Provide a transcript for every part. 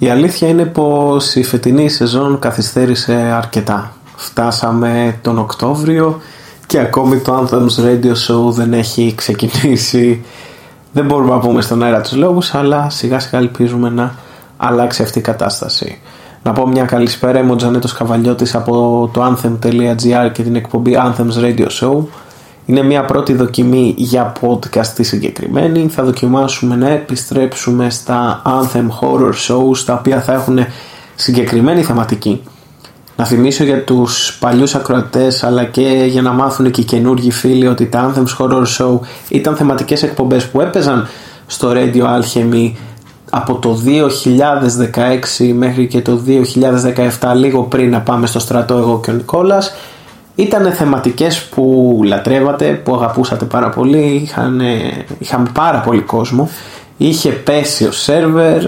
Η αλήθεια είναι πως η φετινή σεζόν καθυστέρησε αρκετά. Φτάσαμε τον Οκτώβριο και ακόμη το Anthems Radio Show δεν έχει ξεκινήσει. Δεν μπορούμε να πούμε στον αέρα τους λόγους, αλλά σιγά σιγά ελπίζουμε να αλλάξει αυτή η κατάσταση. Να πω μια καλησπέρα, είμαι ο Τζανέτος Καβαλιώτης από το anthem.gr και την εκπομπή Anthems Radio Show. Είναι μια πρώτη δοκιμή για podcast τη συγκεκριμένη. Θα δοκιμάσουμε να επιστρέψουμε στα Anthem Horror Shows τα οποία θα έχουν συγκεκριμένη θεματική. Να θυμίσω για τους παλιούς ακροατές αλλά και για να μάθουν και οι καινούργοι φίλοι ότι τα Anthems Horror Show ήταν θεματικές εκπομπές που έπαιζαν στο Radio Alchemy από το 2016 μέχρι και το 2017 λίγο πριν να πάμε στο στρατό εγώ και ο Νικόλας ήταν θεματικές που λατρεύατε, που αγαπούσατε πάρα πολύ, είχαν, είχαμε πάρα πολύ κόσμο, είχε πέσει ο σερβερ,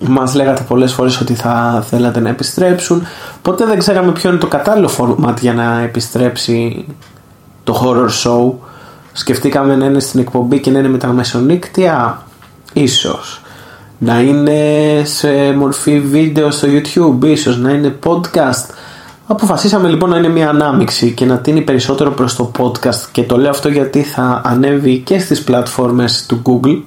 μας λέγατε πολλές φορές ότι θα θέλατε να επιστρέψουν, ποτέ δεν ξέραμε ποιο είναι το κατάλληλο format για να επιστρέψει το horror show. Σκεφτήκαμε να είναι στην εκπομπή και να είναι με τα μεσονύκτια, ίσως. Να είναι σε μορφή βίντεο στο YouTube, ίσως να είναι podcast Αποφασίσαμε λοιπόν να είναι μια ανάμειξη και να τίνει περισσότερο προς το podcast και το λέω αυτό γιατί θα ανέβει και στις πλατφόρμες του Google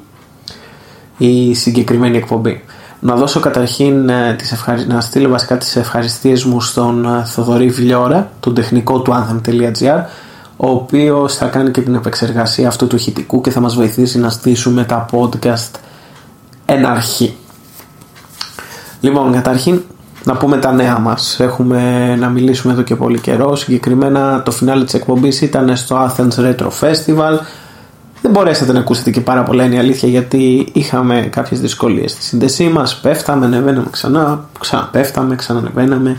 η συγκεκριμένη εκπομπή. Να δώσω καταρχήν ε, τις ευχαρι... να στείλω βασικά τις ευχαριστίες μου στον ε, Θοδωρή Βιλιόρα, τον τεχνικό του anthem.gr ο οποίος θα κάνει και την επεξεργασία αυτού του ηχητικού και θα μας βοηθήσει να στήσουμε τα podcast εν αρχή. Λοιπόν, καταρχήν να πούμε τα νέα μας. Έχουμε να μιλήσουμε εδώ και πολύ καιρό. Συγκεκριμένα το φινάλι της εκπομπής ήταν στο Athens Retro Festival. Δεν μπορέσατε να ακούσετε και πάρα πολλά είναι η αλήθεια γιατί είχαμε κάποιες δυσκολίες στη σύνδεσή μας. Πέφταμε, ανεβαίναμε ξανά, ξαναπέφταμε, ξανανεβαίναμε.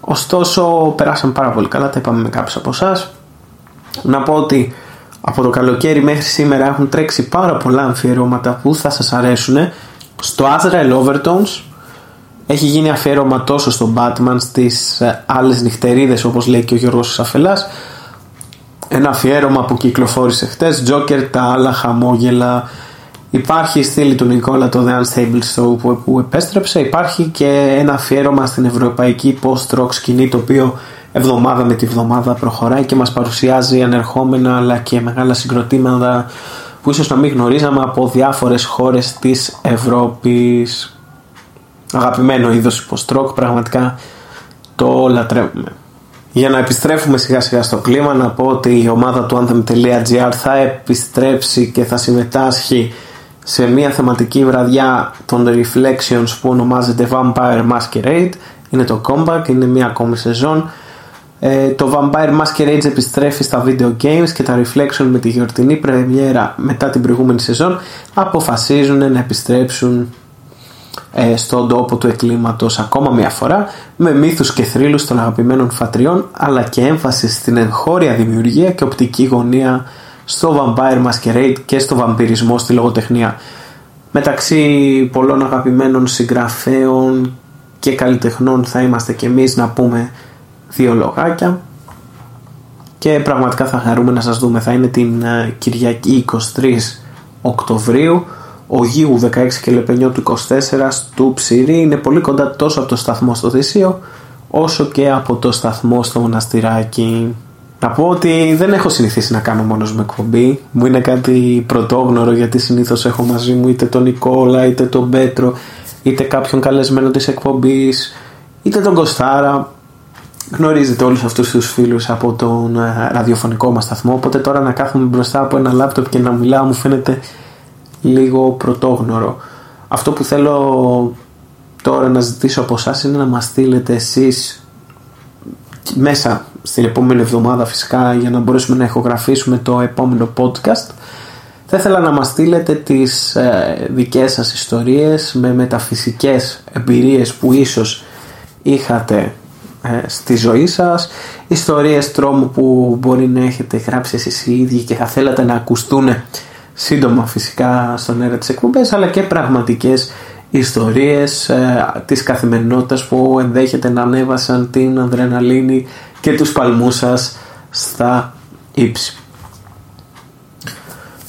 Ωστόσο περάσαμε πάρα πολύ καλά, τα είπαμε με κάποιους από εσάς. Να πω ότι από το καλοκαίρι μέχρι σήμερα έχουν τρέξει πάρα πολλά αμφιερώματα που θα σας αρέσουν στο Azrael Overtones έχει γίνει αφιέρωμα τόσο στον Batman στις ε, άλλες νυχτερίδες όπως λέει και ο Γιώργος Σαφελάς. Ένα αφιέρωμα που κυκλοφόρησε χτες. Joker, τα άλλα χαμόγελα. Υπάρχει η στήλη του Νικόλα το The Unstable Show που, που επέστρεψε. Υπάρχει και ένα αφιέρωμα στην ευρωπαϊκή post-rock σκηνή το οποίο εβδομάδα με τη βδομάδα προχωράει και μας παρουσιάζει ανερχόμενα αλλά και μεγάλα συγκροτήματα που ίσως να μην γνωρίζαμε από διάφορες χώρες της Ευρώπης αγαπημένο είδος υποστρόκ πραγματικά το λατρεύουμε για να επιστρέφουμε σιγά σιγά στο κλίμα να πω ότι η ομάδα του anthem.gr θα επιστρέψει και θα συμμετάσχει σε μια θεματική βραδιά των Reflections που ονομάζεται Vampire Masquerade. Είναι το comeback, είναι μια ακόμη σεζόν. Ε, το Vampire Masquerade επιστρέφει στα video games και τα Reflection με τη γιορτινή πρεμιέρα μετά την προηγούμενη σεζόν αποφασίζουν να επιστρέψουν ε, στον τόπο του εκκλήματος ακόμα μια φορά με μύθους και θρύλους των αγαπημένων φατριών αλλά και έμφαση στην εγχώρια δημιουργία και οπτική γωνία στο Vampire Masquerade και στο βαμπυρισμό στη λογοτεχνία. Μεταξύ πολλών αγαπημένων συγγραφέων και καλλιτεχνών θα είμαστε και εμείς να πούμε δύο λογάκια και πραγματικά θα χαρούμε να σας δούμε. Θα είναι την ε, Κυριακή 23 Οκτωβρίου Ογίου 16 και Λεπενιό του 24 του Ψηρή είναι πολύ κοντά τόσο από το σταθμό στο Θησίο όσο και από το σταθμό στο Μοναστηράκι. Να πω ότι δεν έχω συνηθίσει να κάνω μόνος με εκπομπή. Μου είναι κάτι πρωτόγνωρο γιατί συνήθως έχω μαζί μου είτε τον Νικόλα είτε τον Πέτρο είτε κάποιον καλεσμένο της εκπομπής είτε τον Κωστάρα. Γνωρίζετε όλους αυτούς τους φίλους από τον ε, ραδιοφωνικό μας σταθμό οπότε τώρα να κάθομαι μπροστά από ένα λάπτοπ και να μιλάω μου φαίνεται λίγο πρωτόγνωρο. Αυτό που θέλω τώρα να ζητήσω από εσάς είναι να μας στείλετε εσείς μέσα στην επόμενη εβδομάδα φυσικά για να μπορέσουμε να ηχογραφήσουμε το επόμενο podcast θα ήθελα να μας στείλετε τις ε, δικές σας ιστορίες με μεταφυσικές εμπειρίες που ίσως είχατε ε, στη ζωή σας ιστορίες τρόμου που μπορεί να έχετε γράψει εσείς οι ίδιοι και θα θέλατε να ακουστούν σύντομα φυσικά στον αέρα της εκπομπές αλλά και πραγματικές ιστορίες ε, της καθημερινότητας που ενδέχεται να ανέβασαν την αδρεναλίνη και τους παλμούς σας στα ύψη.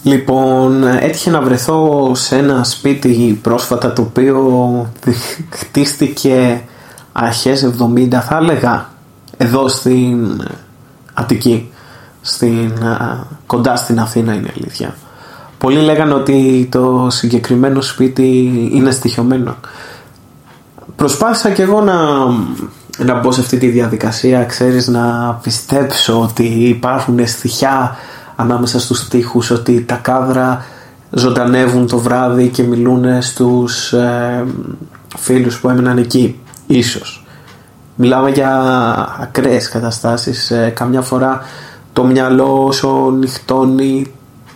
Λοιπόν, έτυχε να βρεθώ σε ένα σπίτι πρόσφατα το οποίο χτίστηκε αρχές 70 θα έλεγα εδώ στην Αττική στην, κοντά στην Αθήνα είναι αλήθεια πολλοί λέγανε ότι το συγκεκριμένο σπίτι είναι στοιχειωμένο. Προσπάθησα και εγώ να, να μπω σε αυτή τη διαδικασία ξέρεις να πιστέψω ότι υπάρχουν στοιχιά ανάμεσα στους τοίχους ότι τα κάδρα ζωντανεύουν το βράδυ και μιλούν στους ε, φίλους που έμειναν εκεί ίσως. Μιλάμε για ακραίες καταστάσεις ε, καμιά φορά το μυαλό όσο νυχτώνει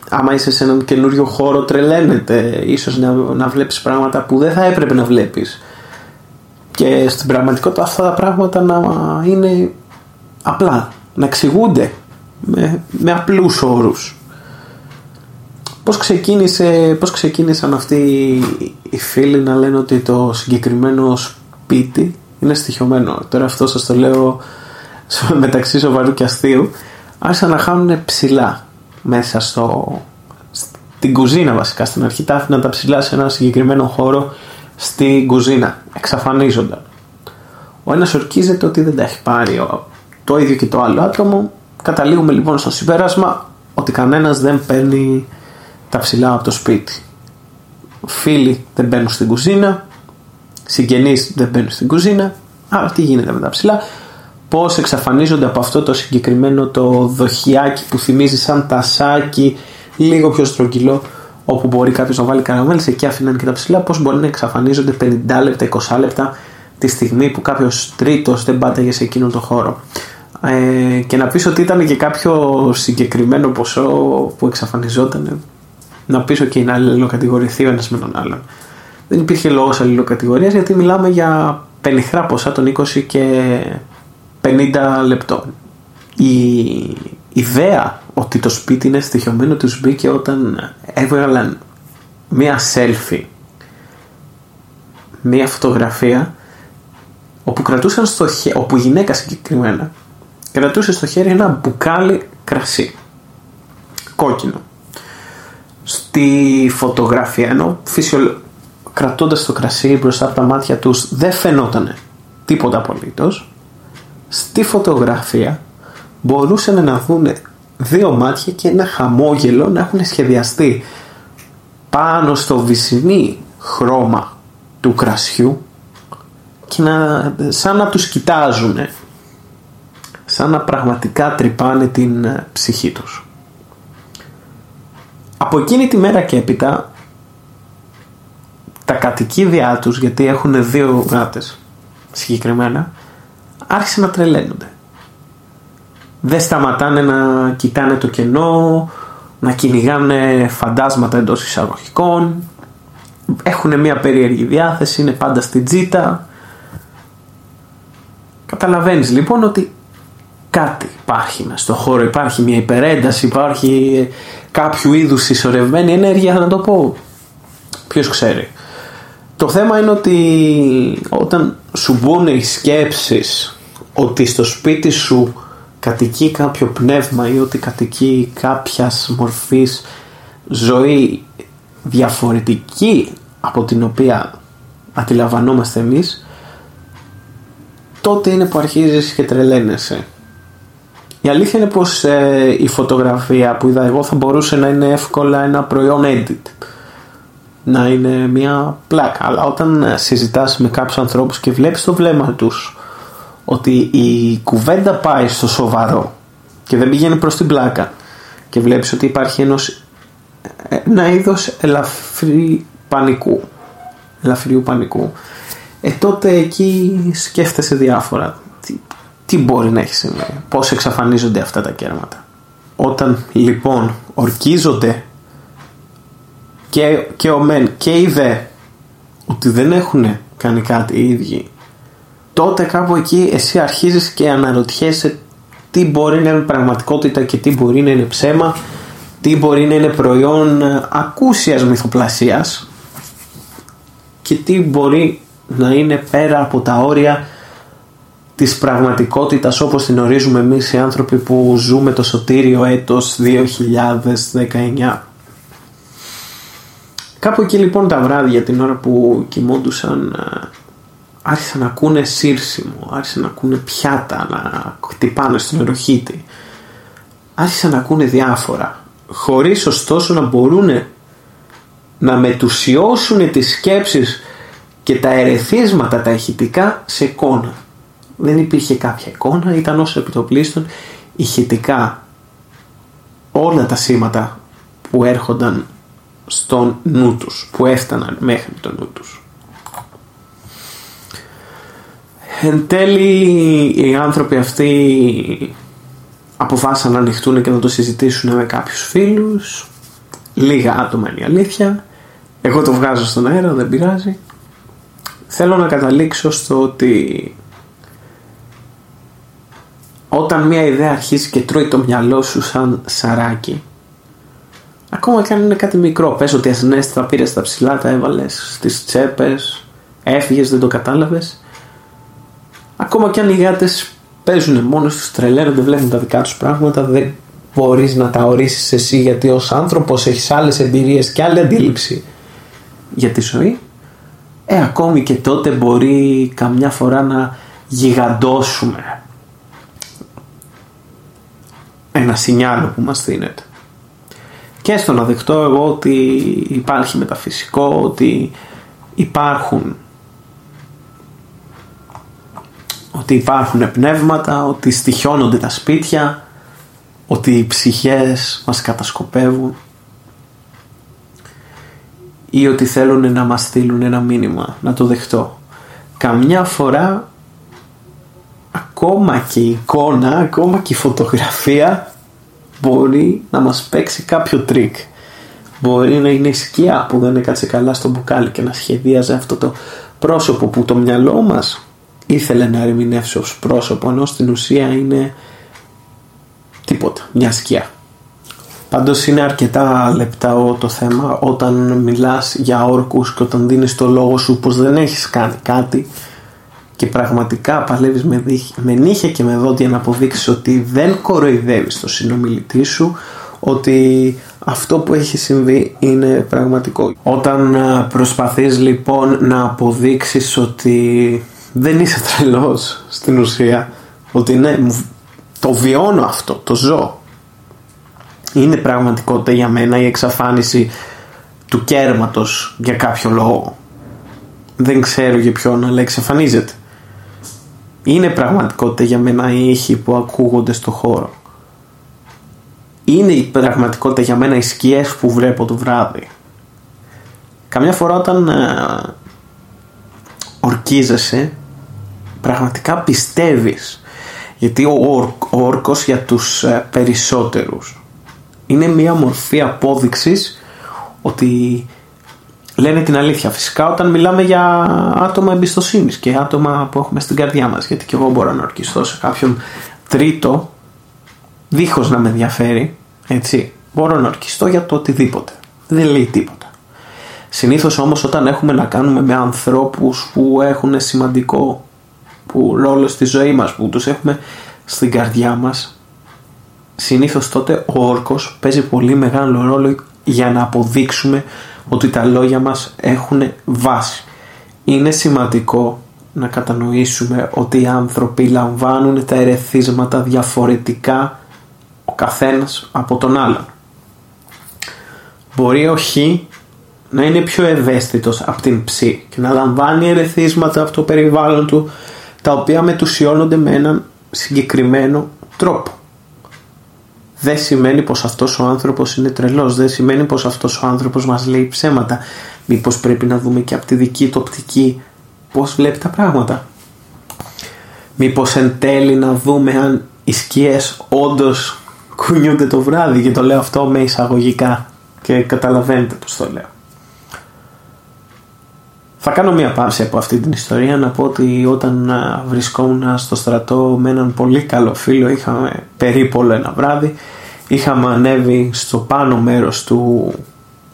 άμα είσαι σε έναν καινούριο χώρο τρελαίνεται ίσως να, να βλέπεις πράγματα που δεν θα έπρεπε να βλέπεις. Και στην πραγματικότητα αυτά τα πράγματα να είναι απλά να εξηγούνται με, με απλούς όρους. Πώς, ξεκίνησε, πώς ξεκίνησαν αυτοί οι φίλοι να λένε ότι το συγκεκριμένο σπίτι είναι στοιχειωμένο; Τώρα αυτό σας το λέω μεταξύ σοβαρού και αστείου. Άρχισαν να χάνουν ψηλά μέσα στο, στην κουζίνα βασικά στην αρχή τα άφηναν τα ψηλά σε ένα συγκεκριμένο χώρο στην κουζίνα εξαφανίζονταν ο ένας ορκίζεται ότι δεν τα έχει πάρει το ίδιο και το άλλο άτομο Καταλήγουμε λοιπόν στο συμπέρασμα ότι κανένας δεν παίρνει τα ψηλά από το σπίτι. Φίλοι δεν μπαίνουν στην κουζίνα, συγγενείς δεν μπαίνουν στην κουζίνα, άρα τι γίνεται με τα ψηλά; Πώς εξαφανίζονται από αυτό το συγκεκριμένο το δοχιάκι που θυμίζει σαν τασάκι, λίγο πιο στρογγυλό, όπου μπορεί κάποιος να βάλει καραμέλες, εκεί αφήναν και τα ψηλά, πώς μπορεί να εξαφανίζονται 50 λεπτά, 20 λεπτά τη στιγμή που κάποιος τρίτος δεν πάταγε σε εκείνο το χώρο. Ε, και να πεις ότι ήταν και κάποιο συγκεκριμένο ποσό που εξαφανιζόταν να πεις και να αλληλοκατηγορηθεί ο ένας με τον άλλον δεν υπήρχε λόγος αλληλοκατηγορίας γιατί μιλάμε για πενιχρά ποσά των 20 και 50 λεπτών η ιδέα ότι το σπίτι είναι στοιχειωμένο τους μπήκε όταν έβγαλαν μία selfie μία φωτογραφία όπου κρατούσαν στο χέρι, όπου γυναίκα συγκεκριμένα κρατούσε στο χέρι ένα μπουκάλι κρασί κόκκινο. Στη φωτογραφία ενώ φυσιο... κρατώντας το κρασί μπροστά από τα μάτια τους δεν φαινόταν τίποτα απολύτως στη φωτογραφία μπορούσαν να δουν δύο μάτια και ένα χαμόγελο να έχουν σχεδιαστεί πάνω στο βυσινή χρώμα του κρασιού και να, σαν να τους κοιτάζουν σαν να πραγματικά τρυπάνε την ε, ψυχή τους. Από εκείνη τη μέρα και έπειτα τα κατοικίδια τους, γιατί έχουν δύο γάτες συγκεκριμένα, άρχισαν να τρελαίνονται. Δεν σταματάνε να κοιτάνε το κενό, να κυνηγάνε φαντάσματα εντός εισαγωγικών, έχουν μια περίεργη διάθεση, είναι πάντα στην τζίτα. Καταλαβαίνεις λοιπόν ότι κάτι υπάρχει μέσα στο χώρο, υπάρχει μια υπερένταση, υπάρχει κάποιο είδους συσσωρευμένη ενέργεια, να το πω. Ποιος ξέρει. Το θέμα είναι ότι όταν σου μπουν οι σκέψεις ότι στο σπίτι σου κατοικεί κάποιο πνεύμα ή ότι κατοικεί κάποιας μορφής ζωή διαφορετική από την οποία αντιλαμβανόμαστε εμείς τότε είναι που αρχίζεις και τρελαίνεσαι η αλήθεια είναι πως ε, η φωτογραφία που είδα εγώ θα μπορούσε να είναι εύκολα ένα προϊόν edit. Να είναι μια πλάκα. Αλλά όταν ε, συζητάς με κάποιους ανθρώπους και βλέπεις το βλέμμα τους ότι η κουβέντα πάει στο σοβαρό και δεν πηγαίνει προς την πλάκα και βλέπεις ότι υπάρχει ενός, ε, ένα είδος ελαφρύ πανικού ελαφριού πανικού ε τότε εκεί σκέφτεσαι διάφορα τι μπορεί να έχει συμβεί, πώς εξαφανίζονται αυτά τα κέρματα; Όταν λοιπόν ορκίζονται και, και ο μεν και οι δε ότι δεν έχουν κάνει κάτι οι ίδιοι τότε κάπου εκεί εσύ αρχίζεις και αναρωτιέσαι τι μπορεί να είναι πραγματικότητα και τι μπορεί να είναι ψέμα τι μπορεί να είναι προϊόν ακούσιας μυθοπλασίας και τι μπορεί να είναι πέρα από τα όρια της πραγματικότητας όπως την ορίζουμε εμείς οι άνθρωποι που ζούμε το σωτήριο έτος 2019. Κάπου εκεί λοιπόν τα βράδια την ώρα που κοιμόντουσαν ε, άρχισαν να ακούνε σύρσιμο, άρχισαν να ακούνε πιάτα, να χτυπάνε στον εροχήτη. Άρχισαν να ακούνε διάφορα, χωρίς ωστόσο να μπορούν να μετουσιώσουν τις σκέψεις και τα ερεθίσματα τα ηχητικά σε εικόνα. Δεν υπήρχε κάποια εικόνα, ήταν όσο επιτοπλίστων ηχητικά όλα τα σήματα που έρχονταν στον νου τους, που έφταναν μέχρι τον νου τους. Εν τέλει οι άνθρωποι αυτοί αποφάσισαν να ανοιχτούν και να το συζητήσουν με κάποιους φίλους. Λίγα άτομα είναι η αλήθεια. Εγώ το βγάζω στον αέρα, δεν πειράζει. Θέλω να καταλήξω στο ότι όταν μια ιδέα αρχίζει και τρώει το μυαλό σου σαν σαράκι ακόμα και αν είναι κάτι μικρό πες ότι ασνέστη τα πήρες τα ψηλά τα έβαλες στις τσέπες έφυγες δεν το κατάλαβες ακόμα και αν οι γάτες παίζουν μόνος τους τρελαίνονται βλέπουν τα δικά τους πράγματα δεν μπορείς να τα ορίσεις εσύ γιατί ως άνθρωπος έχεις άλλες εμπειρίες και άλλη αντίληψη για τη ζωή ε ακόμη και τότε μπορεί καμιά φορά να γιγαντώσουμε ένα σινιάλο που μας δίνεται. Και στο να δεχτώ εγώ ότι υπάρχει μεταφυσικό, ότι υπάρχουν ότι υπάρχουν πνεύματα, ότι στοιχιώνονται τα σπίτια, ότι οι ψυχές μας κατασκοπεύουν ή ότι θέλουν να μας στείλουν ένα μήνυμα, να το δεχτώ. Καμιά φορά ακόμα και η εικόνα, ακόμα και η φωτογραφία μπορεί να μας παίξει κάποιο τρικ. Μπορεί να είναι σκιά που δεν έκατσε καλά στο μπουκάλι και να σχεδίαζε αυτό το πρόσωπο που το μυαλό μας ήθελε να ερμηνεύσει ως πρόσωπο ενώ στην ουσία είναι τίποτα, μια σκιά. Πάντως είναι αρκετά λεπτό το θέμα όταν μιλάς για όρκους και όταν δίνεις το λόγο σου πως δεν έχεις κάνει κάτι και πραγματικά παλεύεις με, με νύχια και με δόντια να αποδείξεις ότι δεν κοροϊδεύεις το συνομιλητή σου ότι αυτό που έχει συμβεί είναι πραγματικό. Όταν προσπαθείς λοιπόν να αποδείξεις ότι δεν είσαι τρελός στην ουσία ότι ναι το βιώνω αυτό, το ζω είναι πραγματικότητα για μένα η εξαφάνιση του κέρματος για κάποιο λόγο δεν ξέρω για ποιον αλλά εξαφανίζεται είναι πραγματικότητα για μένα οι ήχοι που ακούγονται στο χώρο. Είναι η πραγματικότητα για μένα οι σκιές που βλέπω το βράδυ. Καμιά φορά όταν ε, ορκίζεσαι πραγματικά πιστεύεις γιατί ο, όρκος για τους ε, περισσότερους είναι μια μορφή απόδειξης ότι λένε την αλήθεια. Φυσικά όταν μιλάμε για άτομα εμπιστοσύνης και άτομα που έχουμε στην καρδιά μας. Γιατί και εγώ μπορώ να ορκιστώ σε κάποιον τρίτο, δίχως να με ενδιαφέρει, έτσι. Μπορώ να ορκιστώ για το οτιδήποτε. Δεν λέει τίποτα. Συνήθως όμως όταν έχουμε να κάνουμε με ανθρώπους που έχουν σημαντικό που ρόλος στη ζωή μας, που τους έχουμε στην καρδιά μας, συνήθως τότε ο όρκος παίζει πολύ μεγάλο ρόλο για να αποδείξουμε ότι τα λόγια μας έχουν βάση. Είναι σημαντικό να κατανοήσουμε ότι οι άνθρωποι λαμβάνουν τα ερεθίσματα διαφορετικά ο καθένας από τον άλλον. Μπορεί ο Χ να είναι πιο ευαίσθητος από την Ψ και να λαμβάνει ερεθίσματα από το περιβάλλον του τα οποία μετουσιώνονται με έναν συγκεκριμένο τρόπο δεν σημαίνει πως αυτός ο άνθρωπος είναι τρελός, δεν σημαίνει πως αυτός ο άνθρωπος μας λέει ψέματα. Μήπως πρέπει να δούμε και από τη δική του οπτική πώς βλέπει τα πράγματα. Μήπως εν τέλει να δούμε αν οι σκιές όντως κουνιούνται το βράδυ και το λέω αυτό με εισαγωγικά και καταλαβαίνετε πως το λέω. Θα κάνω μια παύση από αυτή την ιστορία να πω ότι όταν βρισκόμουν στο στρατό με έναν πολύ καλό φίλο είχαμε περίπολο ένα βράδυ είχαμε ανέβει στο πάνω μέρος του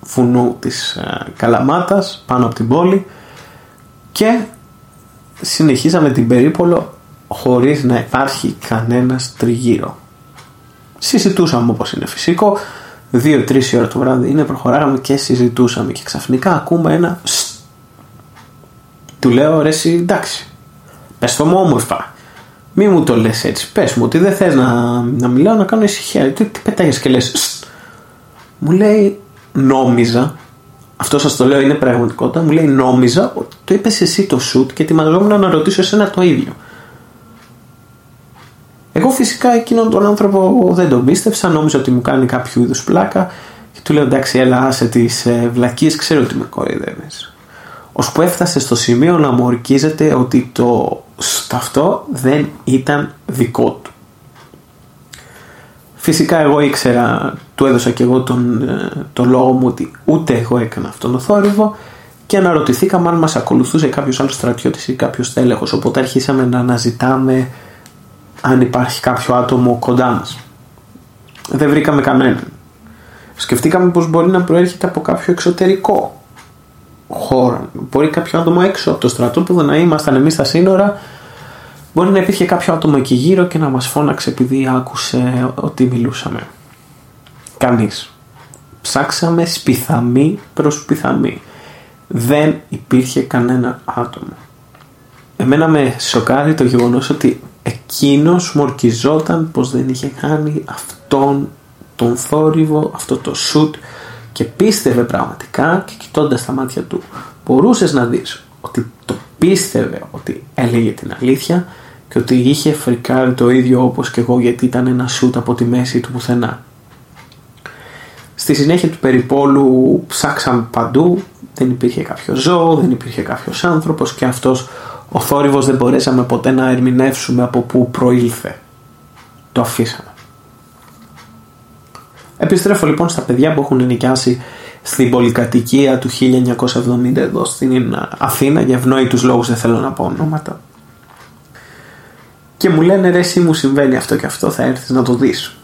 βουνού της Καλαμάτας πάνω από την πόλη και συνεχίσαμε την περίπολο χωρίς να υπάρχει κανένας τριγύρω. Συζητούσαμε όπως είναι φυσικό 2-3 ώρα το βράδυ είναι, προχωράγαμε και συζητούσαμε και ξαφνικά ακούμε ένα «Σ». Του λέω ρε εσύ εντάξει, πες το μου όμορφα. Μη μου το λες έτσι, πες μου ότι δεν θες να, να μιλάω να κάνω ησυχία. Τι, τι πετάγεις και λες «Σ». Μου λέει νόμιζα, αυτό σας το λέω είναι πραγματικότητα, μου λέει νόμιζα ότι το είπες εσύ το σουτ και ετοιμαζόμουν να ρωτήσω εσένα το ίδιο. Εγώ φυσικά εκείνον τον άνθρωπο δεν τον πίστεψα, νόμιζα ότι μου κάνει κάποιο είδους πλάκα και του λέω εντάξει, έλα άσε τις ε, βλακίες, ξέρω ότι με κοροϊδεύει. Ώσπου έφτασε στο σημείο να μου ορκίζεται ότι το αυτό δεν ήταν δικό του. Φυσικά εγώ ήξερα, του έδωσα και εγώ τον, ε, τον λόγο μου ότι ούτε εγώ έκανα αυτόν τον θόρυβο και αναρωτηθήκαμε αν μας ακολουθούσε κάποιος άλλος στρατιώτης ή κάποιος τέλεχος οπότε αρχίσαμε να αναζητάμε αν υπάρχει κάποιο άτομο κοντά μας. Δεν βρήκαμε κανέναν. Σκεφτήκαμε πως μπορεί να προέρχεται από κάποιο εξωτερικό χώρο. Μπορεί κάποιο άτομο έξω από το στρατόπεδο να ήμασταν εμείς στα σύνορα. Μπορεί να υπήρχε κάποιο άτομο εκεί γύρω και να μας φώναξε επειδή άκουσε ότι μιλούσαμε. Κανείς. Ψάξαμε σπιθαμή προς σπιθαμή. Δεν υπήρχε κανένα άτομο. Εμένα με σοκάρει το γεγονός ότι εκείνος μορκιζόταν πως δεν είχε κάνει αυτόν τον θόρυβο, αυτό το σουτ και πίστευε πραγματικά και κοιτώντας τα μάτια του μπορούσες να δεις ότι το πίστευε ότι έλεγε την αλήθεια και ότι είχε φρικάρει το ίδιο όπως και εγώ γιατί ήταν ένα σουτ από τη μέση του πουθενά. Στη συνέχεια του περιπόλου ψάξαμε παντού, δεν υπήρχε κάποιο ζώο, δεν υπήρχε κάποιος άνθρωπος και αυτός ο θόρυβος δεν μπορέσαμε ποτέ να ερμηνεύσουμε από πού προήλθε. Το αφήσαμε. Επιστρέφω λοιπόν στα παιδιά που έχουν νοικιάσει στην πολυκατοικία του 1970 εδώ στην Αθήνα. Για ευνόητους λόγους δεν θέλω να πω ονόματα. Και μου λένε ρε εσύ μου συμβαίνει αυτό και αυτό θα έρθεις να το δεις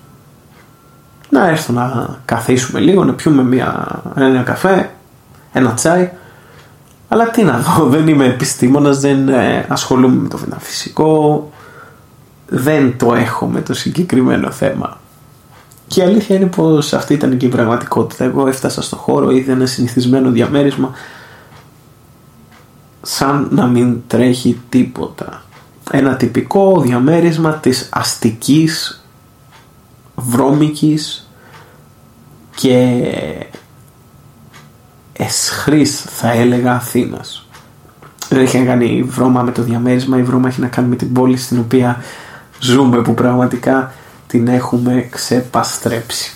να έρθω να καθίσουμε λίγο να πιούμε μια, ένα καφέ ένα τσάι. Αλλά τι να δω, δεν είμαι επιστήμονας, δεν ε, ασχολούμαι με το φυσικό, δεν το έχω με το συγκεκριμένο θέμα. Και η αλήθεια είναι πως αυτή ήταν και η πραγματικότητα. Εγώ έφτασα στο χώρο, είδα ένα συνηθισμένο διαμέρισμα σαν να μην τρέχει τίποτα. Ένα τυπικό διαμέρισμα της αστικής, βρώμικης και εσχρής θα έλεγα Αθήνας. Δεν έχει να κάνει βρώμα με το διαμέρισμα, η βρώμα έχει να κάνει με την πόλη στην οποία ζούμε που πραγματικά την έχουμε ξεπαστρέψει.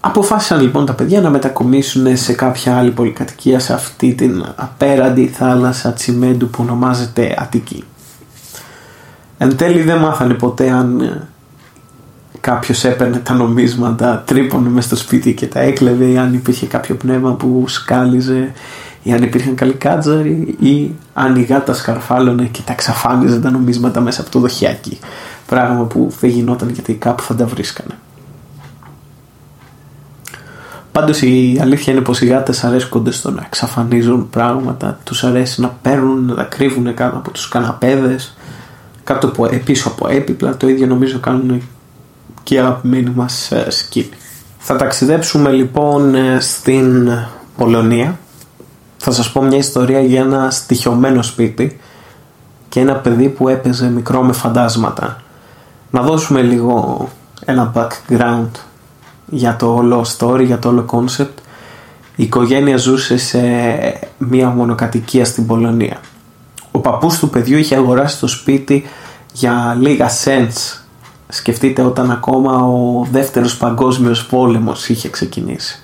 Αποφάσισαν λοιπόν τα παιδιά να μετακομίσουν σε κάποια άλλη πολυκατοικία σε αυτή την απέραντη θάλασσα τσιμέντου που ονομάζεται Αττική. Εν τέλει δεν μάθανε ποτέ αν κάποιος έπαιρνε τα νομίσματα, τρύπωνε μες στο σπίτι και τα έκλεβε ή αν υπήρχε κάποιο πνεύμα που σκάλιζε ή αν υπήρχαν καλικάτζαροι ή αν η γάτα σκαρφάλωνε και τα εξαφάνιζε τα νομίσματα μέσα από το δοχιάκι. Πράγμα που δεν γινόταν γιατί κάπου θα τα βρίσκανε. Πάντως η αλήθεια είναι πως οι γάτες αρέσκονται στο να εξαφανίζουν πράγματα, τους αρέσει να παίρνουν, να τα κρύβουν κάτω από τους καναπέδες, κάτω από, πίσω από έπιπλα, το ίδιο νομίζω κάνουν και η αγαπημένη μας ε, σκηνή. Θα ταξιδέψουμε λοιπόν ε, στην Πολωνία. Θα σας πω μια ιστορία για ένα στοιχειωμένο σπίτι και ένα παιδί που έπαιζε μικρό με φαντάσματα. Να δώσουμε λίγο ένα background για το όλο story, για το όλο concept. Η οικογένεια ζούσε σε μια μονοκατοικία στην Πολωνία. Ο παππούς του παιδιού είχε αγοράσει το σπίτι για λίγα cents Σκεφτείτε όταν ακόμα ο δεύτερος παγκόσμιος πόλεμος είχε ξεκινήσει.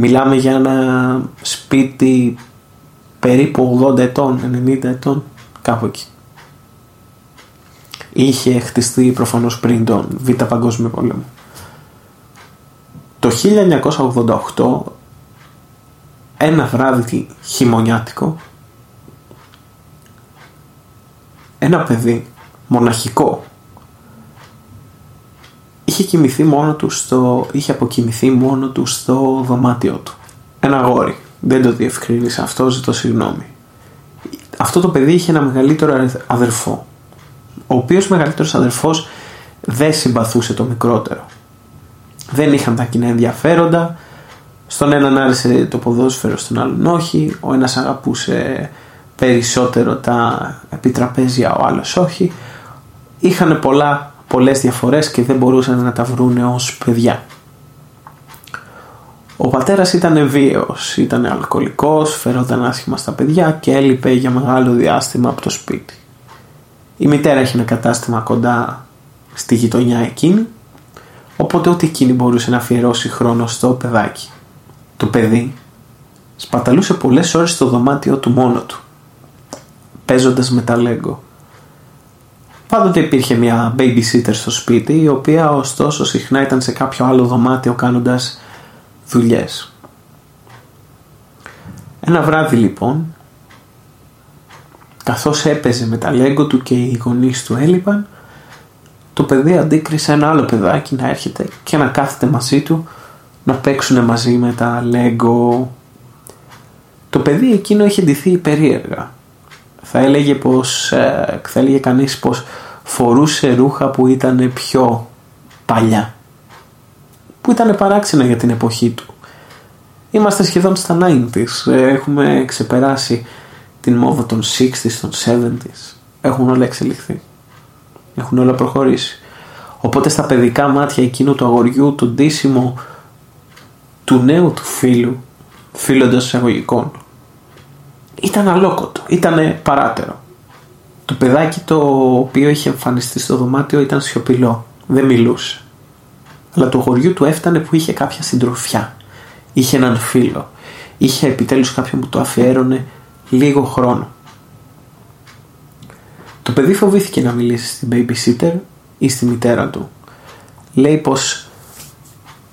Μιλάμε για ένα σπίτι περίπου 80 ετών, 90 ετών, κάπου εκεί. Είχε χτιστεί προφανώς πριν τον Β' Παγκόσμιο Πόλεμο. Το 1988, ένα βράδυ χειμωνιάτικο, ένα παιδί μοναχικό είχε κοιμηθεί μόνο του στο, είχε αποκοιμηθεί μόνο του στο δωμάτιό του. Ένα αγόρι. Δεν το διευκρίνησε αυτό, ζητώ συγγνώμη. Αυτό το παιδί είχε ένα μεγαλύτερο αδερφό. Ο οποίος μεγαλύτερος αδερφός δεν συμπαθούσε το μικρότερο. δεν είχαν τα κοινά ενδιαφέροντα. Στον έναν άρεσε το ποδόσφαιρο, στον άλλον όχι. Ο ένας αγαπούσε περισσότερο τα επιτραπέζια, ο άλλος όχι. Είχαν πολλά, πολλές διαφορές και δεν μπορούσαν να τα βρούνε ως παιδιά. Ο πατέρας ήταν βίαιος, ήταν αλκοολικός, φερόταν άσχημα στα παιδιά και έλειπε για μεγάλο διάστημα από το σπίτι. Η μητέρα είχε ένα κατάστημα κοντά στη γειτονιά εκείνη, οπότε ούτε εκείνη μπορούσε να αφιερώσει χρόνο στο παιδάκι. Το παιδί σπαταλούσε πολλές ώρες στο δωμάτιό του μόνο του, παίζοντας με τα λέγκο. Πάντοτε υπήρχε μια babysitter στο σπίτι, η οποία ωστόσο συχνά ήταν σε κάποιο άλλο δωμάτιο κάνοντας δουλειές. Ένα βράδυ λοιπόν, καθώς έπαιζε με τα λέγκο του και οι γονείς του έλειπαν, το παιδί αντίκρισε ένα άλλο παιδάκι να έρχεται και να κάθεται μαζί του να παίξουν μαζί με τα λέγκο. Το παιδί εκείνο είχε ντυθεί περίεργα. Θα έλεγε πως, ε, θα έλεγε κανείς πως φορούσε ρούχα που ήταν πιο παλιά που ήταν παράξενα για την εποχή του. Είμαστε σχεδόν στα 90s, έχουμε ξεπεράσει την μόδα των 60s, των 70s. Έχουν όλα εξελιχθεί. Έχουν όλα προχωρήσει. Οπότε στα παιδικά μάτια εκείνου του αγοριού, το ντύσιμο του νέου του φίλου, φίλοντος εισαγωγικών, ήταν αλόκοτο, ήταν παράτερο. Το παιδάκι το οποίο είχε εμφανιστεί στο δωμάτιο ήταν σιωπηλό, δεν μιλούσε αλλά το χωριού του έφτανε που είχε κάποια συντροφιά. Είχε έναν φίλο. Είχε επιτέλους κάποιον που το αφιέρωνε λίγο χρόνο. Το παιδί φοβήθηκε να μιλήσει στην babysitter ή στη μητέρα του. Λέει πως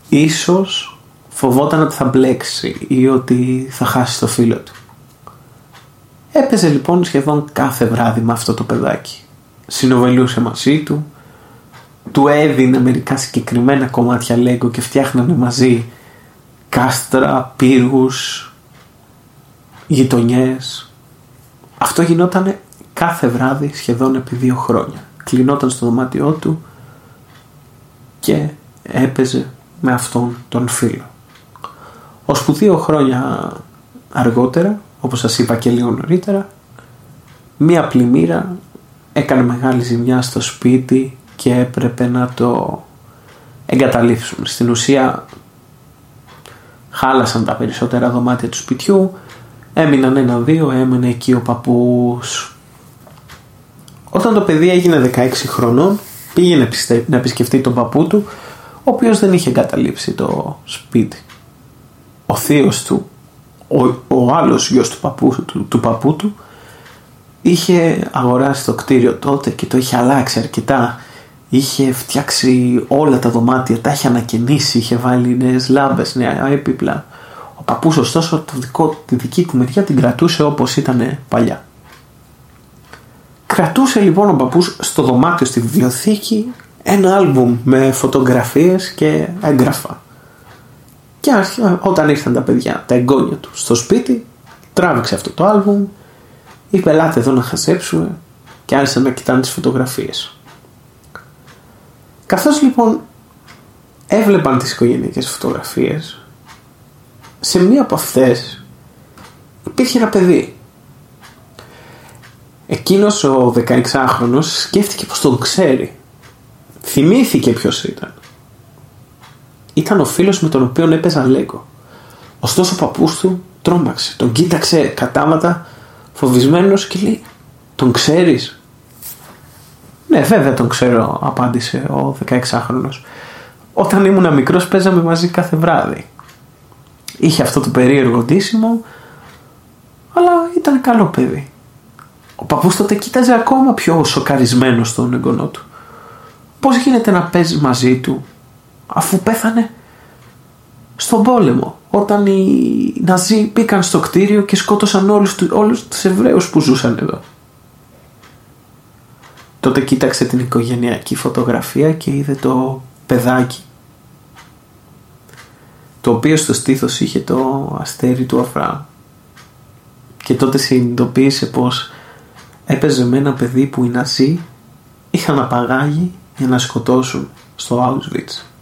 ίσως φοβόταν ότι θα μπλέξει ή ότι θα χάσει το φίλο του. Έπαιζε λοιπόν σχεδόν κάθε βράδυ με αυτό το παιδάκι. Συνοβελούσε μαζί του, του έδινε μερικά συγκεκριμένα κομμάτια Lego και φτιάχνανε μαζί κάστρα, πύργους, γειτονιές. Αυτό γινόταν κάθε βράδυ σχεδόν επί δύο χρόνια. Κλεινόταν στο δωμάτιό του και έπαιζε με αυτόν τον φίλο. Ως που δύο χρόνια αργότερα, όπως σας είπα και λίγο νωρίτερα, μία πλημμύρα έκανε μεγάλη ζημιά στο σπίτι και έπρεπε να το εγκαταλείψουν. Στην ουσία χάλασαν τα περισσότερα δωμάτια του σπιτιού, έμειναν ένα-δύο, έμεινε εκεί ο παππούς. Όταν το παιδί έγινε 16 χρονών, πήγαινε να επισκεφτεί τον παππού του, ο οποίος δεν είχε εγκαταλείψει το σπίτι. Ο θείος του, ο, ο άλλος γιος του παππού του, του παππού του, είχε αγοράσει το κτίριο τότε και το είχε αλλάξει αρκετά είχε φτιάξει όλα τα δωμάτια, τα είχε ανακαινήσει, είχε βάλει νέες λάμπες, νέα έπιπλα. Ο παππούς, ωστόσο, το δικό, τη δική του μεριά την κρατούσε όπως ήταν παλιά. Κρατούσε λοιπόν ο παππούς στο δωμάτιο στη βιβλιοθήκη ένα άλμπουμ με φωτογραφίες και έγγραφα. Και όταν ήρθαν τα παιδιά, τα εγγόνια τους στο σπίτι, τράβηξε αυτό το άλμπουμ, είπε ελάτε εδώ να χασέψουμε και άρχισαν να κοιτάνε τις φωτογραφίες. Καθώς λοιπόν έβλεπαν τις οικογενειακές φωτογραφίες σε μία από αυτές υπήρχε ένα παιδί. Εκείνος ο 16χρονος σκέφτηκε πως τον ξέρει. Θυμήθηκε ποιος ήταν. Ήταν ο φίλος με τον οποίο έπαιζα λέγκο. Ωστόσο ο παππούς του τρόμαξε. Τον κοίταξε κατάματα φοβισμένος και λέει «Τον ξέρεις» Ναι, βέβαια τον ξέρω, απάντησε ο 16χρονο. Όταν ήμουν μικρός, παίζαμε μαζί κάθε βράδυ. Είχε αυτό το περίεργο ντύσιμο, αλλά ήταν καλό παιδί. Ο παππούς τότε κοίταζε ακόμα πιο σοκαρισμένος στον εγγονό του. Πώς γίνεται να παίζεις μαζί του, αφού πέθανε στον πόλεμο, όταν οι Ναζί μπήκαν στο κτίριο και σκότωσαν όλους, όλους τους Εβραίους που ζούσαν εδώ. Τότε κοίταξε την οικογενειακή φωτογραφία και είδε το παιδάκι το οποίο στο στήθος είχε το αστέρι του Αφρά και τότε συνειδητοποίησε πως έπαιζε με ένα παιδί που οι Ναζί είχαν απαγάγει για να σκοτώσουν στο Auschwitz.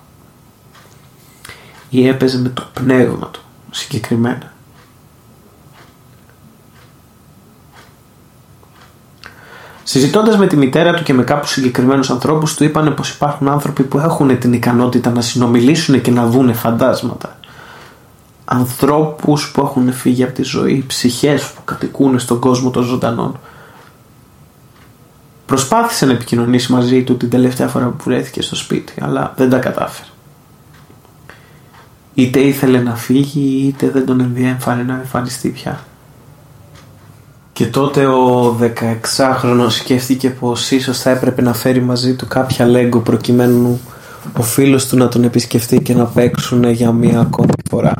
Ή έπαιζε με το πνεύμα του συγκεκριμένα. Συζητώντας με τη μητέρα του και με κάποιους συγκεκριμένους ανθρώπους, του είπαν πως υπάρχουν άνθρωποι που έχουν την ικανότητα να συνομιλήσουν και να δούνε φαντάσματα. Ανθρώπους που έχουν φύγει από τη ζωή, ψυχές που κατοικούν στον κόσμο των ζωντανών. Προσπάθησε να επικοινωνήσει μαζί του την τελευταία φορά που βρέθηκε στο σπίτι, αλλά δεν τα κατάφερε. Είτε ήθελε να φύγει, είτε δεν τον ενδιέφερε να εμφανιστεί πια. Και τότε ο 16χρονος σκέφτηκε πως ίσως θα έπρεπε να φέρει μαζί του κάποια λέγκο προκειμένου ο φίλος του να τον επισκεφτεί και να παίξουν για μία ακόμη φορά.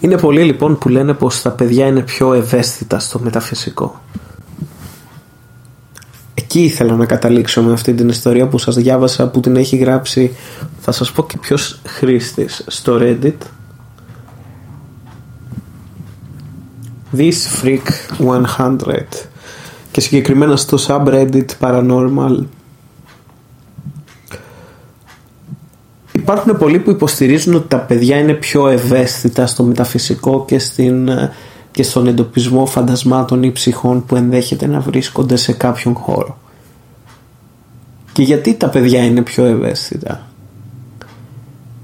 Είναι πολλοί λοιπόν που λένε πως τα παιδιά είναι πιο ευαίσθητα στο μεταφυσικό. Εκεί ήθελα να καταλήξω με αυτή την ιστορία που σας διάβασα που την έχει γράψει θα σας πω και ποιος χρήστης στο Reddit. This Freak 100 και συγκεκριμένα στο subreddit Paranormal. Υπάρχουν πολλοί που υποστηρίζουν ότι τα παιδιά είναι πιο ευαίσθητα στο μεταφυσικό και, στην, και στον εντοπισμό φαντασμάτων ή ψυχών που ενδέχεται να βρίσκονται σε κάποιον χώρο. Και γιατί τα παιδιά είναι πιο ευαίσθητα;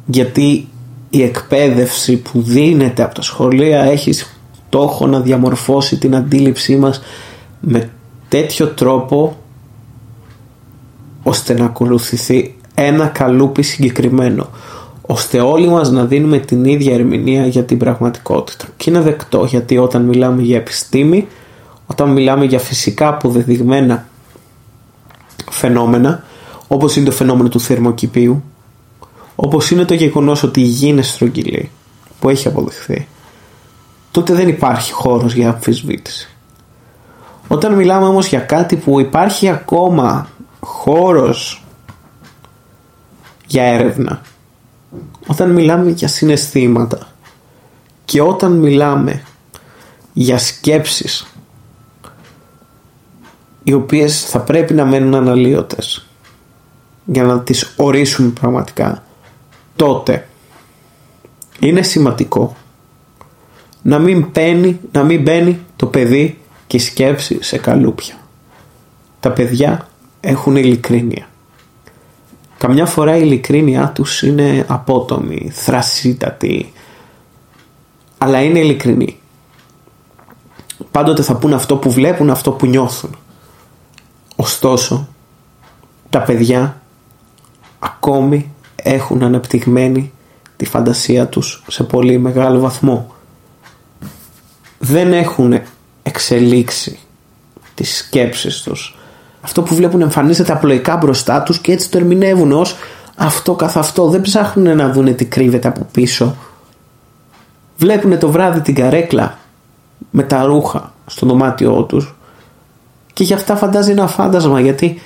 Γιατί η εκπαίδευση που δίνεται από τα σχολεία έχει στόχο να διαμορφώσει την αντίληψή μας με τέτοιο τρόπο ώστε να ακολουθηθεί ένα καλούπι συγκεκριμένο ώστε όλοι μας να δίνουμε την ίδια ερμηνεία για την πραγματικότητα και είναι δεκτό γιατί όταν μιλάμε για επιστήμη όταν μιλάμε για φυσικά αποδεδειγμένα φαινόμενα όπως είναι το φαινόμενο του θερμοκηπίου όπως είναι το γεγονός ότι η γη είναι στρογγυλή που έχει αποδειχθεί τότε δεν υπάρχει χώρος για αμφισβήτηση. Όταν μιλάμε όμως για κάτι που υπάρχει ακόμα χώρος για έρευνα, όταν μιλάμε για συναισθήματα και όταν μιλάμε για σκέψεις οι οποίες θα πρέπει να μένουν αναλύωτες για να τις ορίσουμε πραγματικά τότε είναι σημαντικό να μην μπαίνει, να μην μπαίνει το παιδί και η σκέψη σε καλούπια. Τα παιδιά έχουν ειλικρίνεια. Καμιά φορά η ειλικρίνειά τους είναι απότομη, θρασίτατη, αλλά είναι ειλικρινή. Πάντοτε θα πούν αυτό που βλέπουν, αυτό που νιώθουν. Ωστόσο, τα παιδιά ακόμη έχουν αναπτυγμένη τη φαντασία τους σε πολύ μεγάλο βαθμό δεν έχουν εξελίξει τις σκέψεις τους. Αυτό που βλέπουν εμφανίζεται απλοϊκά μπροστά τους και έτσι το ερμηνεύουν ως αυτό καθ' αυτό. Δεν ψάχνουν να δουν τι κρύβεται από πίσω. Βλέπουν το βράδυ την καρέκλα με τα ρούχα στο δωμάτιό τους και γι' αυτά φαντάζει ένα φάντασμα γιατί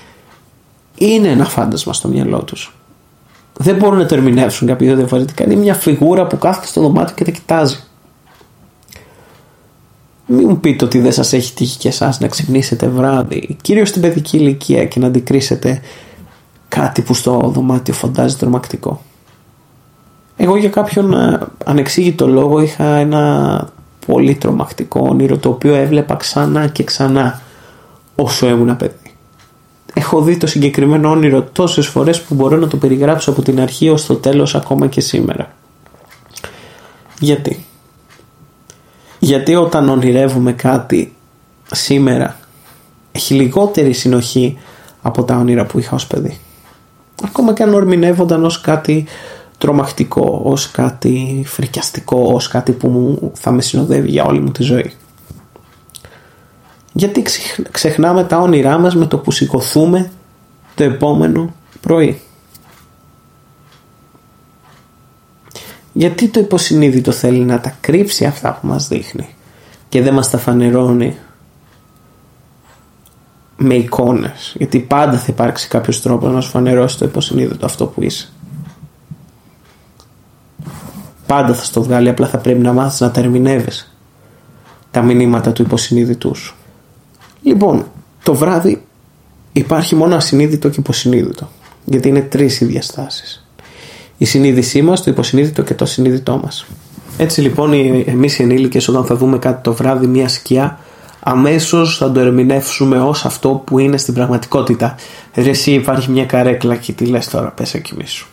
είναι ένα φάντασμα στο μυαλό τους. Δεν μπορούν να το ερμηνεύσουν κάποιο διαφορετικά. Είναι μια φιγούρα που κάθεται στο δωμάτιο και τα κοιτάζει. Μην μου πείτε ότι δεν σας έχει τύχει και εσάς να ξυπνήσετε βράδυ, κυρίως στην παιδική ηλικία και να αντικρίσετε κάτι που στο δωμάτιο φαντάζει τρομακτικό. Εγώ για κάποιον ε, ανεξήγητο λόγο είχα ένα πολύ τρομακτικό όνειρο το οποίο έβλεπα ξανά και ξανά όσο ήμουν παιδί. Έχω δει το συγκεκριμένο όνειρο τόσες φορές που μπορώ να το περιγράψω από την αρχή ως το τέλος ακόμα και σήμερα. Γιατί; Γιατί όταν ονειρεύουμε κάτι σήμερα έχει λιγότερη συνοχή από τα όνειρα που είχα ως παιδί. Ακόμα και αν ορμηνεύονταν ως κάτι τρομακτικό, ως κάτι φρικιαστικό, ως κάτι που θα με συνοδεύει για όλη μου τη ζωή. Γιατί ξεχνάμε τα όνειρά μας με το που σηκωθούμε το επόμενο πρωί. Γιατί το υποσυνείδητο θέλει να τα κρύψει αυτά που μας δείχνει και δεν μας τα φανερώνει με εικόνες. Γιατί πάντα θα υπάρξει κάποιος τρόπος να σου φανερώσει το υποσυνείδητο αυτό που είσαι. Πάντα θα στο βγάλει, απλά θα πρέπει να μάθεις να τα ερμηνεύεις τα μηνύματα του υποσυνείδητού σου. Λοιπόν, το βράδυ υπάρχει μόνο ασυνείδητο και υποσυνείδητο. Γιατί είναι τρεις οι διαστάσεις. Η συνείδησή μας, το υποσυνείδητο και το συνείδητό μας. Έτσι λοιπόν εμείς οι ενήλικες όταν θα δούμε κάτι το βράδυ μια σκιά αμέσως θα το ερμηνεύσουμε ως αυτό που είναι στην πραγματικότητα. Ρε εσύ υπάρχει μια καρέκλα και τι λες τώρα πες εκεί μίσου.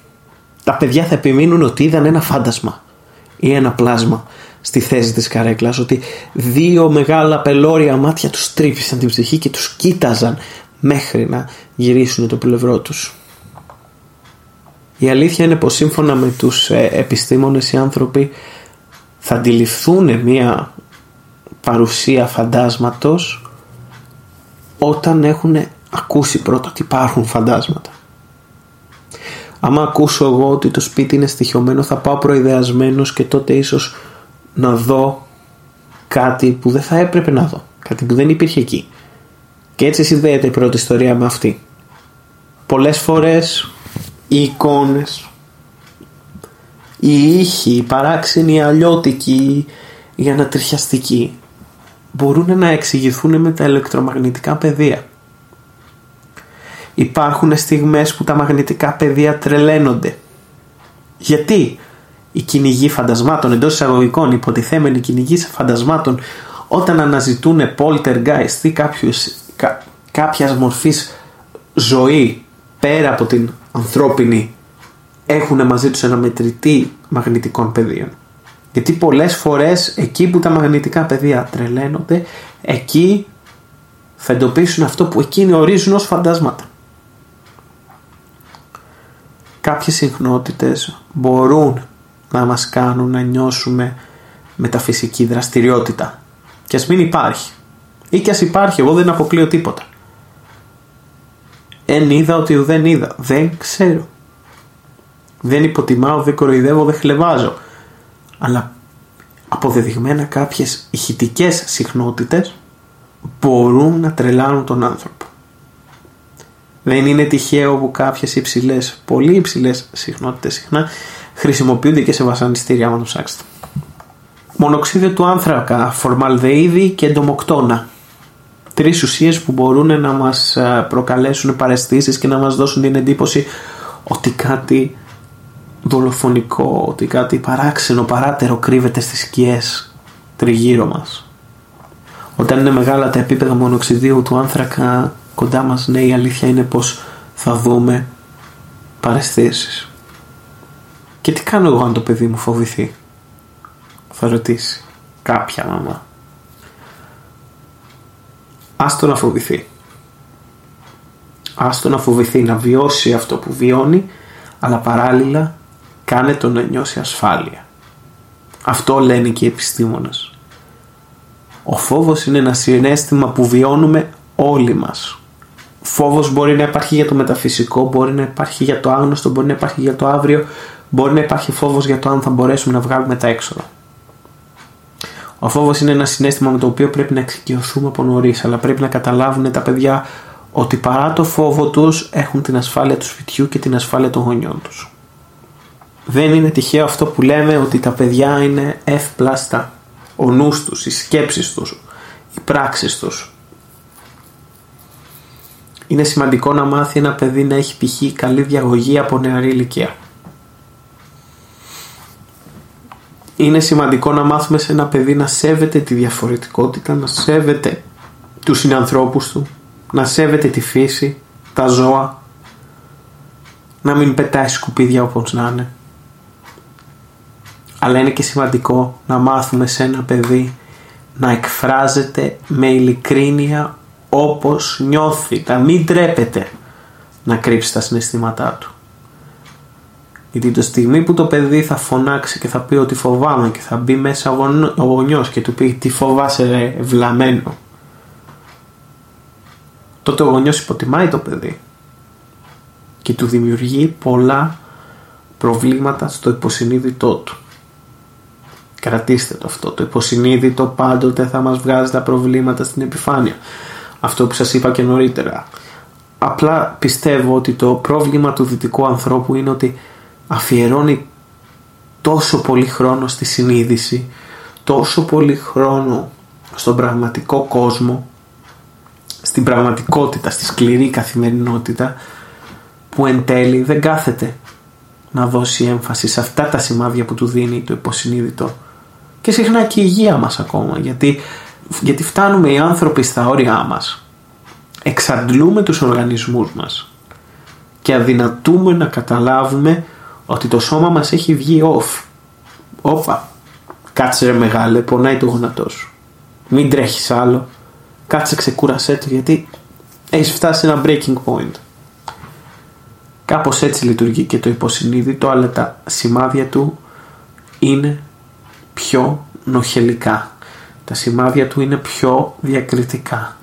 Τα παιδιά θα επιμείνουν ότι είδαν ένα φάντασμα ή ένα πλάσμα στη θέση της καρέκλας ότι δύο μεγάλα πελώρια μάτια τους τρύπησαν την ψυχή και τους κοίταζαν μέχρι να γυρίσουν το πλευρό τους. Η αλήθεια είναι πως σύμφωνα με τους ε, επιστήμονες οι άνθρωποι θα αντιληφθούν μια παρουσία φαντάσματος όταν έχουν ακούσει πρώτα ότι υπάρχουν φαντάσματα. Άμα ακούσω εγώ ότι το σπίτι είναι στοιχειωμένο θα πάω προειδεασμένος και τότε ίσως να δω κάτι που δεν θα έπρεπε να δω. Κάτι που δεν υπήρχε εκεί. Και έτσι συνδέεται η πρώτη ιστορία με αυτή. Πολλές φορές οι εικόνες, οι ήχοι, οι παράξενοι, οι αλλιώτικοι, οι ανατριχιαστικοί μπορούν να εξηγηθούν με τα ηλεκτρομαγνητικά πεδία. Υπάρχουν στιγμές που τα μαγνητικά πεδία τρελαίνονται. Γιατί; Οι κυνηγοί φαντασμάτων εντός εισαγωγικών, υποτιθέμενοι κυνηγοί φαντασμάτων όταν αναζητούν poltergeist ή κάποιους, κα, κάποιας μορφής ζωή πέρα από την ανθρώπινη έχουν μαζί τους ένα μετρητή μαγνητικών πεδίων. Γιατί πολλές φορές εκεί που τα μαγνητικά πεδία τρελαίνονται, εκεί θα εντοπίσουν αυτό που εκείνοι ορίζουν ως φαντάσματα. Κάποιες συχνότητες μπορούν να μας κάνουν να νιώσουμε μεταφυσική δραστηριότητα. Και ας μην υπάρχει. Ή και ας υπάρχει, εγώ δεν αποκλείω τίποτα. Εν είδα ότι δεν είδα. Δεν ξέρω. Δεν υποτιμάω, δεν κοροϊδεύω, δεν χλεβάζω αλλά αποδεδειγμένα κάποιες ηχητικές συχνότητες μπορούν να τρελάνουν τον άνθρωπο. Δεν είναι τυχαίο που κάποιες υψηλές, πολύ υψηλές συχνότητες συχνά χρησιμοποιούνται και σε βασανιστήρια άμα το ψάξετε. Μονοξίδιο του άνθρακα, φορμαλδεΐδη και εντομοκτώνα. Τρεις ουσίες που μπορούν να μας ε, προκαλέσουν παρεστήσεις και να μας δώσουν την εντύπωση ότι κάτι δολοφονικό, ότι κάτι παράξενο, παράτερο κρύβεται στις σκιές τριγύρω μας. Όταν είναι μεγάλα τα επίπεδα μονοξιδίου του άνθρακα κοντά μας, ναι η αλήθεια είναι πως θα δούμε παρεστήσεις. Και τι κάνω εγώ αν το παιδί μου φοβηθεί; Θα ρωτήσει κάποια μαμά. Άστο να φοβηθεί. Άστο να φοβηθεί να βιώσει αυτό που βιώνει αλλά παράλληλα κάνε τον να νιώσει ασφάλεια. Αυτό λένε και οι επιστήμονες. Ο φόβος είναι ένα συνέστημα που βιώνουμε όλοι μας. Φόβος μπορεί να υπάρχει για το μεταφυσικό, μπορεί να υπάρχει για το άγνωστο, μπορεί να υπάρχει για το αύριο, μπορεί να υπάρχει φόβος για το αν θα μπορέσουμε να βγάλουμε τα έξοδα. Ο φόβος είναι ένα συνέστημα με το οποίο πρέπει να εξοικειωθούμε από νωρίς, αλλά πρέπει να καταλάβουν τα παιδιά ότι παρά το φόβο τους έχουν την ασφάλεια του σπιτιού και την ασφάλεια των γονιών τους δεν είναι τυχαίο αυτό που λέμε ότι τα παιδιά είναι ευπλάστα. Ο νους τους, οι σκέψεις τους, οι πράξεις τους. Είναι σημαντικό να μάθει ένα παιδί να έχει π.χ. καλή διαγωγή από νεαρή ηλικία. Είναι σημαντικό να μάθουμε σε ένα παιδί να σέβεται τη διαφορετικότητα, να σέβεται τους συνανθρώπους του, να σέβεται τη φύση, τα ζώα, να μην πετάει σκουπίδια όπως να είναι αλλά είναι και σημαντικό να μάθουμε σε ένα παιδί να εκφράζεται με ειλικρίνεια όπως νιώθει, να μην τρέπεται να κρύψει τα συναισθήματά του. Γιατί το στιγμή που το παιδί θα φωνάξει και θα πει ότι φοβάμαι και θα μπει μέσα ο γονιός και του πει τι φοβάσαι ρε βλαμένο τότε ο γονιός υποτιμάει το παιδί και του δημιουργεί πολλά προβλήματα στο υποσυνείδητό του. Κρατήστε το αυτό. Το υποσυνείδητο πάντοτε θα μας βγάζει τα προβλήματα στην επιφάνεια. Αυτό που σας είπα και νωρίτερα. Απλά πιστεύω ότι το πρόβλημα του δυτικού ανθρώπου είναι ότι αφιερώνει τόσο πολύ χρόνο στη συνείδηση, τόσο πολύ χρόνο στον πραγματικό κόσμο, στην πραγματικότητα, στη σκληρή καθημερινότητα, που εν τέλει δεν κάθεται να δώσει έμφαση σε αυτά τα σημάδια που του δίνει το υποσυνείδητο. Και συχνά και η υγεία μας ακόμα γιατί, γιατί φτάνουμε οι άνθρωποι στα όρια μας. Εξαντλούμε τους οργανισμούς μας και αδυνατούμε να καταλάβουμε ότι το σώμα μας έχει βγει off. Όπα. Κάτσε ρε μεγάλε πονάει το γόνατό σου. Μην τρέχεις άλλο. Κάτσε ξεκούρασέ το γιατί έχεις φτάσει σε ένα breaking point. Κάπως έτσι λειτουργεί και το υποσυνείδητο αλλά τα σημάδια του είναι πιο νοχελικά. Τα σημάδια του είναι πιο διακριτικά.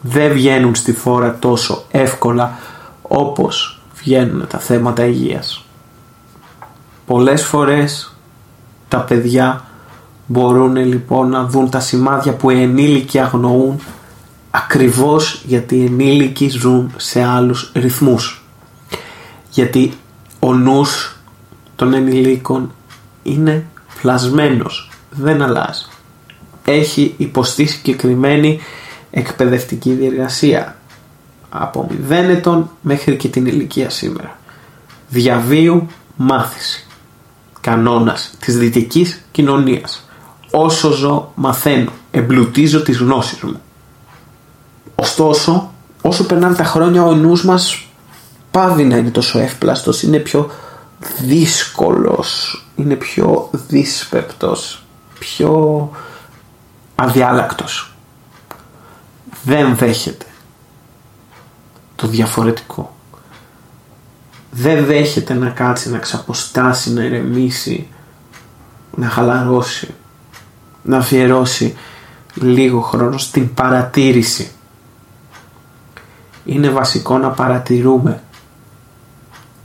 Δεν βγαίνουν στη φόρα τόσο εύκολα όπως βγαίνουν τα θέματα υγείας πολλές φορές τα παιδιά μπορούν λοιπόν να δουν τα σημάδια που οι ενήλικοι αγνοούν ακριβώς γιατί οι ενήλικοι ζουν σε άλλους ρυθμούς. Γιατί ο νους των ενηλίκων είναι πλασμένος δεν αλλάζει. Έχει υποστεί συγκεκριμένη εκπαιδευτική διεργασία από 0 ετών μέχρι και την ηλικία σήμερα. Διαβίου μάθηση κανόνας της δυτικής κοινωνίας. Όσο ζω μαθαίνω εμπλουτίζω τις γνώσεις μου. Ωστόσο όσο περνάνε τα χρόνια ο νους μας πάβει να είναι τόσο εύπλαστος είναι πιο δύσκολος είναι πιο δύσπεπτος πιο αδιάλακτος. Δεν δέχεται το διαφορετικό δεν δέχεται να κάτσει να ξαποστάσει να ηρεμήσει να χαλαρώσει να αφιερώσει λίγο χρόνο στην παρατήρηση. Είναι βασικό να παρατηρούμε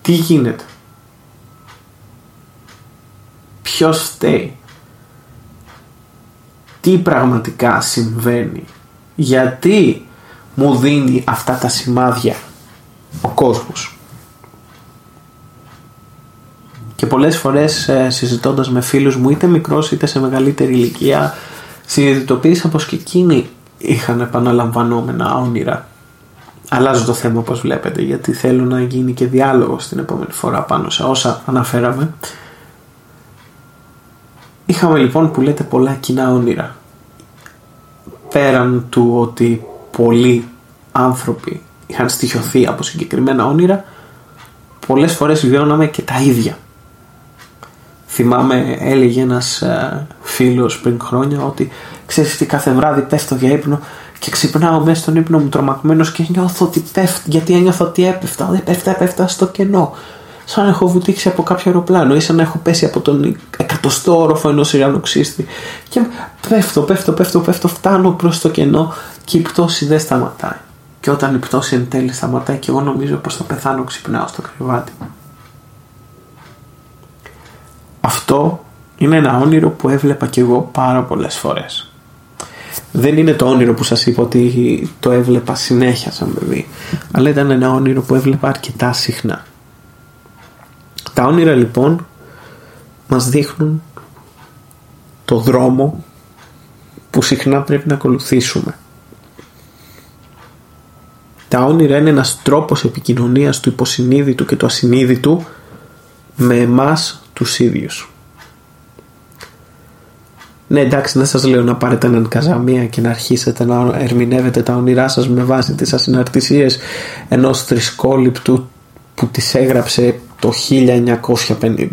τι γίνεται. Ποιος φταίει. Τι πραγματικά συμβαίνει. Γιατί μου δίνει αυτά τα σημάδια ο κόσμος και πολλές φορές ε, συζητώντας με φίλους μου είτε μικρός είτε σε μεγαλύτερη ηλικία συνειδητοποίησα πως και εκείνοι είχαν επαναλαμβανόμενα όνειρα. Αλλάζω το θέμα όπως βλέπετε γιατί θέλω να γίνει και διάλογος την επόμενη φορά πάνω σε όσα αναφέραμε. Είχαμε λοιπόν που λέτε πολλά κοινά όνειρα. Πέραν του ότι πολλοί άνθρωποι είχαν στοιχειωθεί από συγκεκριμένα όνειρα πολλές φορές βιώναμε και τα ίδια θυμάμαι έλεγε ένας ε, φίλος πριν χρόνια ότι ξέρεις τι κάθε βράδυ πέφτω για ύπνο και ξυπνάω μέσα στον ύπνο μου τρομαγμένος και νιώθω ότι πέφτει γιατί ένιωθω ότι έπεφτα δεν πέφτα έπεφτα στο κενό σαν να έχω βουτήξει από κάποιο αεροπλάνο ή σαν να έχω πέσει από τον εκατοστό όροφο ενός ηρανοξύστη. Και πέφτω, πέφτω, πέφτω, πέφτω, φτάνω προς το κενό και η πτώση δεν σταματάει. Και όταν η πτώση εν τέλει σταματάει και εγώ νομίζω πως θα πεθάνω ξυπνάω στο κρεβάτι. Αυτό είναι ένα όνειρο που έβλεπα και εγώ πάρα πολλές φορές. Δεν είναι το όνειρο που σας είπα ότι το έβλεπα συνέχεια σαν παιδί, αλλά ήταν ένα όνειρο που έβλεπα αρκετά συχνά. Τα όνειρα λοιπόν μας δείχνουν το δρόμο που συχνά πρέπει να ακολουθήσουμε. Τα όνειρα είναι ένας τρόπος επικοινωνίας του υποσυνείδητου και του ασυνείδητου με εμάς τους ίδιους. Ναι εντάξει δεν σας λέω να πάρετε έναν καζαμία και να αρχίσετε να ερμηνεύετε τα όνειρά σας με βάση τις ασυναρτησίες ενός θρησκόληπτου που τις έγραψε το 1950.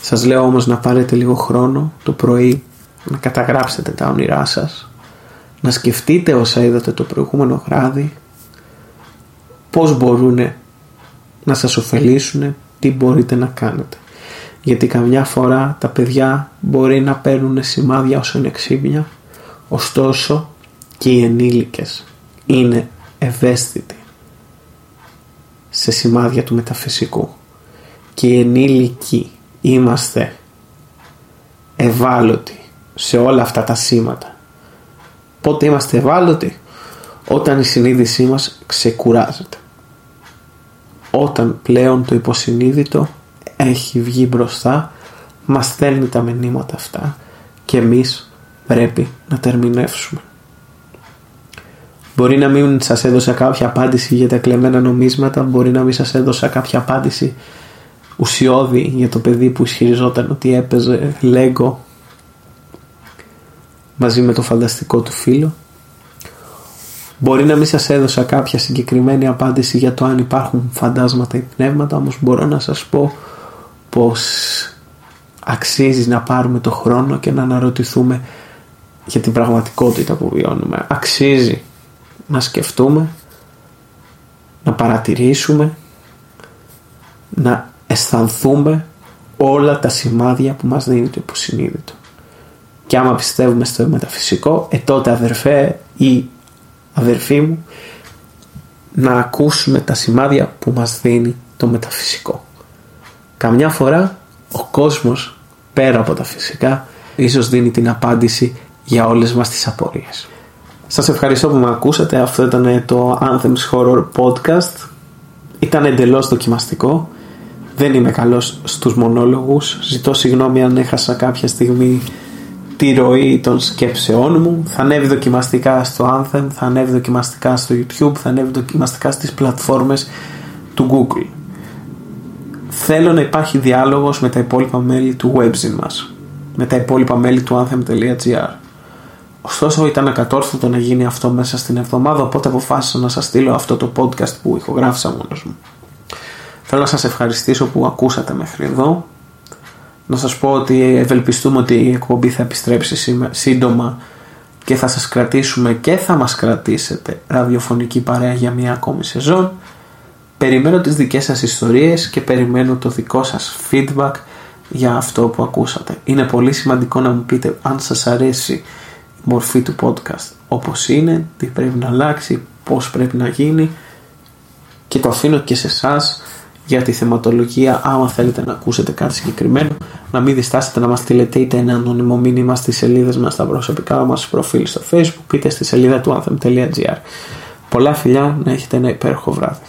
Σας λέω όμως να πάρετε λίγο χρόνο το πρωί να καταγράψετε τα όνειρά σας να σκεφτείτε όσα είδατε το προηγούμενο βράδυ πώς μπορούν να σας ωφελήσουν τι μπορείτε να κάνετε γιατί καμιά φορά τα παιδιά μπορεί να παίρνουν σημάδια όσο είναι ξύπνια ωστόσο και οι ενήλικες είναι ευαίσθητοι σε σημάδια του μεταφυσικού και οι ενήλικοι είμαστε ευάλωτοι σε όλα αυτά τα σήματα. Πότε είμαστε ευάλωτοι; Όταν η συνείδησή μας ξεκουράζεται. Όταν πλέον το υποσυνείδητο έχει βγει μπροστά, μας στέλνει τα μηνύματα αυτά και εμείς πρέπει να τερμινεύσουμε. Μπορεί να μην σας έδωσα κάποια απάντηση για τα κλεμμένα νομίσματα, μπορεί να μην σας έδωσα κάποια απάντηση ουσιώδη για το παιδί που ισχυριζόταν ότι έπαιζε Lego μαζί με το φανταστικό του φίλο. Μπορεί να μην σας έδωσα κάποια συγκεκριμένη απάντηση για το αν υπάρχουν φαντάσματα ή πνεύματα, όμως μπορώ να σας πω πως αξίζεις να πάρουμε το χρόνο και να αναρωτηθούμε για την πραγματικότητα που βιώνουμε. Αξίζει να σκεφτούμε, να παρατηρήσουμε, να αισθανθούμε όλα τα σημάδια που μας δίνει το υποσυνείδητο. Και άμα πιστεύουμε στο μεταφυσικό, ε τότε αδερφέ ή αδερφή μου, να ακούσουμε τα σημάδια που μας δίνει το μεταφυσικό. Καμιά φορά ο κόσμος πέρα από τα φυσικά ίσως δίνει την απάντηση για όλες μας τις απορίες. Σας ευχαριστώ που με ακούσατε. Αυτό ήταν το Anthems Horror Podcast. Ήταν εντελώς δοκιμαστικό. Δεν είμαι καλός στους μονόλογους. Ζητώ συγγνώμη αν έχασα κάποια στιγμή τη ροή των σκέψεών μου. Θα ανέβει δοκιμαστικά στο Anthem, θα ανέβει δοκιμαστικά στο YouTube, θα ανέβει δοκιμαστικά στις πλατφόρμες του Google. Θέλω να υπάρχει διάλογος με τα υπόλοιπα μέλη του webzine μας. Με τα υπόλοιπα μέλη του anthem.gr. Ωστόσο ήταν ακατόρθωτο να γίνει αυτό μέσα στην εβδομάδα οπότε αποφάσισα να σας στείλω αυτό το podcast που ηχογράφησα μόνος μου. Θέλω να σας ευχαριστήσω που ακούσατε μέχρι εδώ. Να σας πω ότι ευελπιστούμε ότι η εκπομπή θα επιστρέψει σύντομα και θα σας κρατήσουμε και θα μας κρατήσετε ραδιοφωνική παρέα για μια ακόμη σεζόν. Περιμένω τις δικές σας ιστορίες και περιμένω το δικό σας feedback για αυτό που ακούσατε. Είναι πολύ σημαντικό να μου πείτε αν σας αρέσει μορφή του podcast. Όπως είναι, τι πρέπει να αλλάξει, πώς πρέπει να γίνει. Και το αφήνω και σε εσάς για τη θεματολογία άμα θέλετε να ακούσετε κάτι συγκεκριμένο να μην διστάσετε να μας στείλετε είτε ένα ανώνυμο μήνυμα στις σελίδες μας στα προσωπικά μας προφίλ στο facebook είτε στη σελίδα του anthem.gr Πολλά φιλιά να έχετε ένα υπέροχο βράδυ